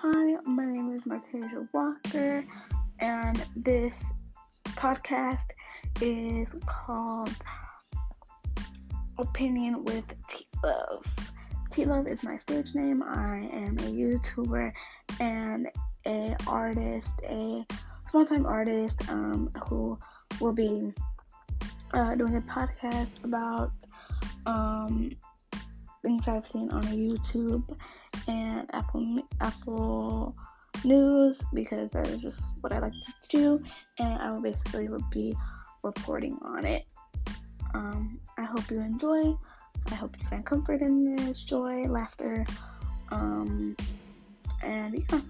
Hi, my name is Martasia Walker, and this podcast is called Opinion with T Love. T Love is my stage name. I am a YouTuber and a artist, a small time artist um, who will be uh, doing a podcast about um, I've seen on YouTube and Apple Apple News because that is just what I like to do, and I will basically be reporting on it. Um, I hope you enjoy. I hope you find comfort in this, joy, laughter, um, and yeah.